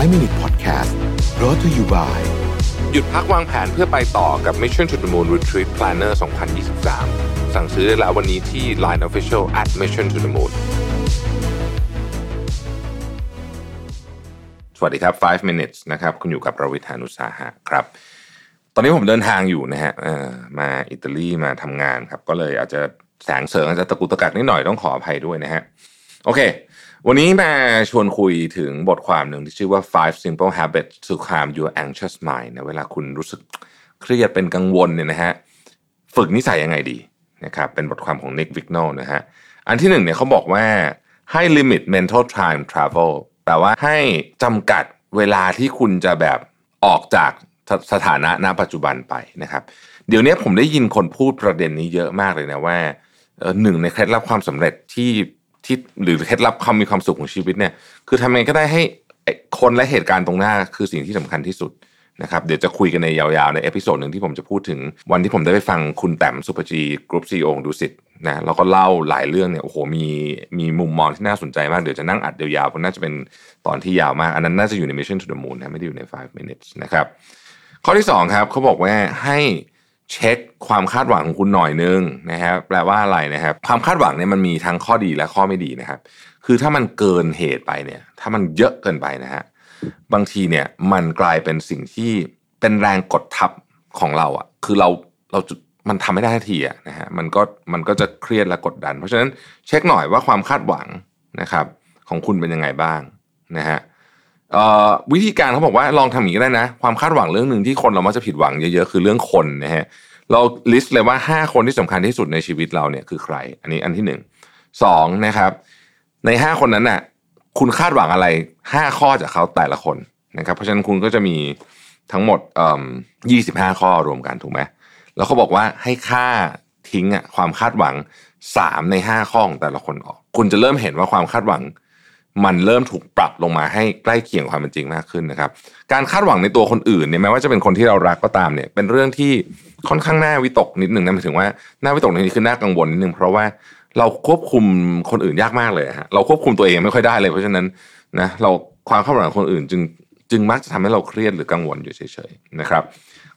5 Minute Podcast brought to you by หยุดพักวางแผนเพื่อไปต่อกับ Mission to the Moon Retreat Planner 2023 สั่งซื้อได้แล้ววันนี้ที่ Line Official at Mission to the Moon สวัสดีครับ 5 minutes นะครับ คุณอยู่กับประวิทานุสาหะครับ ตอนนี้ผมเดินทางอยู่นะฮะมาอิตาลีมาทำงานครับ ก็เลยอาจจะแสงเสริงอาจจะตะกุตะกักนิดหน่อยต้องขออภัยด้วยนะฮะ โอเค วันนี้มาชวนคุยถึงบทความหนึ่งที่ชื่อว่า five simple habits to calm your anxious mind นะเวลาคุณรู้สึกเครียดเป็นกังวลเนี่ยนะฮะฝึกนิสัยยังไงดีนะครับเป็นบทความของ Nick Vignal นะฮะอันที่หนึ่งเนี่ยเขาบอกว่าให้ limit mental time travel แปลว่าให้จำกัดเวลาที่คุณจะแบบออกจากสถานะณปัจจุบันไปนะครับ เดี๋ยวนี้ผมได้ยินคนพูดประเด็นนี้เยอะมากเลยนะว่าหนึ่งในเคล็ดลับความสำเร็จที่ ที่หรือเคล็ดลับความมีความสุขของชีวิตเนี่ยคือทำยังไงก็ได้ให้คนและเหตุการณ์ตรงหน้าคือสิ่งที่สำคัญที่สุดนะครับเดี๋ยวจะคุยกันในยาวๆ ใน episode หนึ่งที่ผมจะพูดถึงวันที่ผมได้ไปฟังคุณแต๋มศุภจี Group CEO ของดุสิตนะแล้วก็เล่าหลายเรื่องเนี่ยโอ้โหมีมีมุมมองที่น่าสนใจมาก เดี๋ยวจะนั่งอัดยาวๆเพราะน่าจะเป็นตอนที่ยาวมาก อันนั้นน่าจะอยู่ใน Mission to the Moon นะไม่ได้อยู่ใน 5 minutes นะครับข้อที่สองครับเขาบอกว่าให้ เช็คความคาดหวังของคุณหน่อยนึงนะครับแปลว่าอะไรนะครับ ความคาดหวังเนี่ยมันมีทั้งข้อดีและข้อไม่ดีนะครับ คือถ้ามันเกินเหตุไปเนี่ย ถ้ามันเยอะเกินไปนะฮะบางทีเนี่ยมันกลายเป็นสิ่งที่เป็นแรงกดทับของเราอะ่ะ คือเราเรามันทำไม่ได้ทันทีอะนะฮะมันก็มันก็จะเครียดและกดดัน เพราะฉะนั้นเช็คหน่อยว่าความคาดหวังนะครับ ของคุณเป็นยังไงบ้างนะฮะ วิธีการเขาบอกว่าลองทำอย่างนี้ก็ได้นะ ความคาดหวังเรื่องหนึ่งที่คนเรามักจะผิดหวังเยอะๆคือเรื่องคนนะฮะเราลิสต์เลยว่า 5 คนที่สำคัญที่สุดในชีวิตเราเนี่ยคือใคร อันนี้อันที่หนึ่งสองนะครับใน 5 คนนั้นน่ะคุณคาดหวังอะไร 5 ข้อจากเขาแต่ละคนนะครับเพราะฉะนั้นคุณก็จะมีทั้งหมดยี่สิบห้าข้อรวมกันถูกไหมแล้วเขาบอกว่าให้ค่าทิ้งอะความคาดหวังสามในห้าข้อของแต่ละคนออก คุณจะเริ่มเห็นว่าความคาดหวัง มันเริ่มถูกปรับลงมาให้ใกล้เคียงความเป็นจริงมากขึ้นนะครับ การคาดหวังในตัวคนอื่นเนี่ยแม้ว่าจะเป็นคนที่เรารักก็ตามเนี่ย เป็นเรื่องที่ค่อนข้างน่าวิตกนิดหนึ่งนะหมายถึงว่าน่าวิตกในนี้คือน่ากังวลนิดนึงเพราะว่าเราควบคุมคนอื่นยากมากเลยฮะเราควบคุมตัวเองไม่ค่อยได้เลย เพราะฉะนั้นนะเราความคาดหวังคนอื่นจึงจึงมักจะทำให้เราเครียดหรือกังวลอยู่เฉยๆนะครับ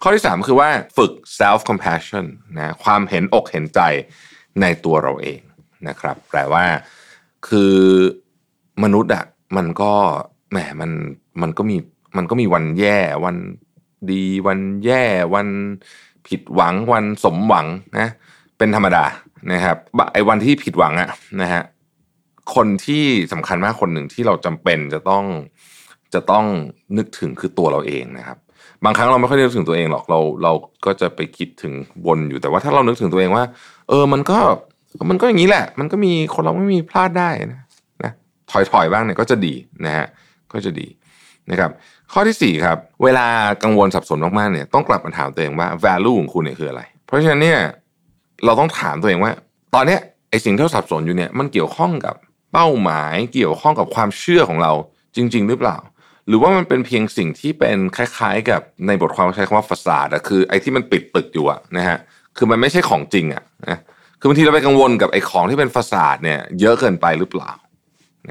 ข้อที่สามคือว่าฝึก self compassion นะความเห็นอกเห็นใจในตัวเราเองนะครับแปลว่าคือ มนุษย์อะมันก็แหมมันมันก็มีมันก็มีวันแย่วันดีวันแย่วันผิดหวังวันสมหวังนะเป็นธรรมดานะครับไอ้วันที่ผิดหวังอะนะฮะคนที่สำคัญมากคนหนึ่งที่เราจำเป็นจะต้องจะต้องนึกถึงคือตัวเราเองนะครับ บางครั้งเราไม่ค่อยนึกถึงตัวเองหรอกเราเราก็จะไปคิดถึงวนอยู่แต่ว่าถ้าเรานึกถึงตัวเองว่า เออมันก็มันก็อย่างนี้แหละ มันก็มีคนเราไม่มีพลาดได้นะ ถอยถอยบ้างเนี่ยก็จะดีนะฮะก็จะดีนะครับข้อที่สี่ครับเวลากังวลสับสนมากๆเนี่ยต้องกลับมาถามตัวเองว่า value ของคุณเนี่ยคืออะไร เพราะฉะนั้นเนี่ยเราต้องถามตัวเองว่า ตอนเนี้ยไอสิ่งที่เราสับสนอยู่เนี่ยมันเกี่ยวข้องกับเป้าหมายเกี่ยวข้องกับความเชื่อของเราจริง ๆ หรือเปล่า หรือว่ามันเป็นเพียงสิ่งที่เป็นคล้ายๆ กับในบทความใช้คำว่าฟาซาดอะคือไอ้ที่มันปิดตึกอยู่อะนะฮะคือมันไม่ใช่ของจริงอะนะคือบางทีเราไปกังวลกับไอ้ของที่เป็นฟาซาดเนี่ยเยอะเกินไปหรือเปล่า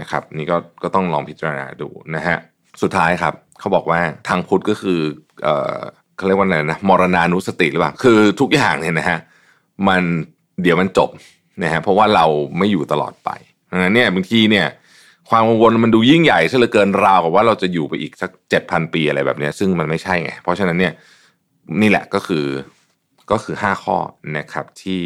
นะครับนี่ก็ก็ต้องลองพิจารณาดูนะฮะสุดท้ายครับเขาบอกว่าทางพุทธก็คือเอ่อเขาเรียกว่าอะไรนะมรณานุสติหรือเปล่าคือทุกอย่างเนี่ยนะฮะมันเดี๋ยวมันจบนะฮะเพราะว่าเราไม่อยู่ตลอดไปดังนั้นเนี่ยบางทีเนี่ยความกังวลมันดูยิ่งใหญ่ซะเหลือเกินราวกับว่าเราจะอยู่ไปอีกสักเจ็ดพันปีอะไรแบบนี้ซึ่งมันไม่ใช่ไงเพราะฉะนั้นเนี่ยนี่แหละก็คือก็คือห้าข้อนะครับที่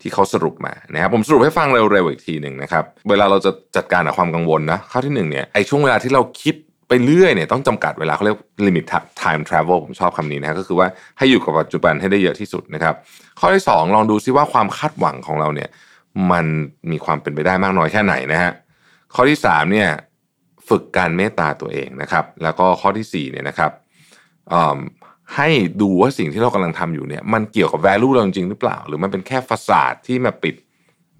ที่เขาสรุปมานะครับผมสรุปให้ฟังเร็วๆอีกทีหนึ่งนะครับเวลาเราจะจัดการกับความกังวลนะข้อที่หนึ่งเนี่ยไอ้ช่วงเวลาที่เราคิดไปเรื่อยเนี่ยต้องจำกัดเวลาเขาเรียก limit time travel ผมชอบคำนี้นะก็คือว่าให้อยู่กับปัจจุบันให้ได้เยอะที่สุดนะครับ ข้อที่สองลองดูซิว่าความคาดหวังของเราเนี่ย มันมีความเป็นไปได้มากน้อยแค่ไหนนะฮะข้อที่สามเนี่ยฝึกการเมตตาตัวเองนะครับ แล้วก็ข้อที่สี่เนี่ยนะครับ ให้ดูว่าสิ่งที่เรากำลังทำอยู่เนี่ย มันเกี่ยวกับ value เราจริงๆหรือเปล่า หรือมันเป็นแค่ฟาสาดที่มาปิด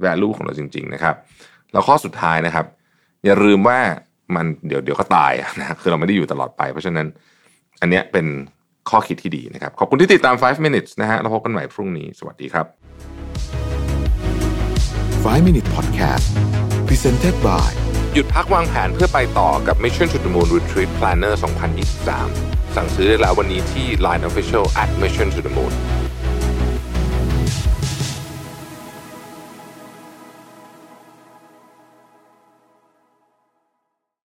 value ของเราจริง ๆ นะครับ แล้วข้อสุดท้ายนะครับ อย่าลืมว่ามันเดี๋ยวเดี๋ยวก็ตายนะคือเราไม่ได้อยู่ตลอดไป เพราะฉะนั้นอันเนี้ยเป็นข้อคิดที่ดีนะครับ ขอบคุณที่ติดตาม 5 minutes นะฮะเราพบกันใหม่พรุ่งนี้ สวัสดีครับ 5 Minute Podcast Presented by หยุดพักวางแผนเพื่อไปต่อกับ Mission to the Moon Retreat Planner 2023 สั่งซื้อได้แล้ววันนี้ที่ Line Official at Mission to the Moon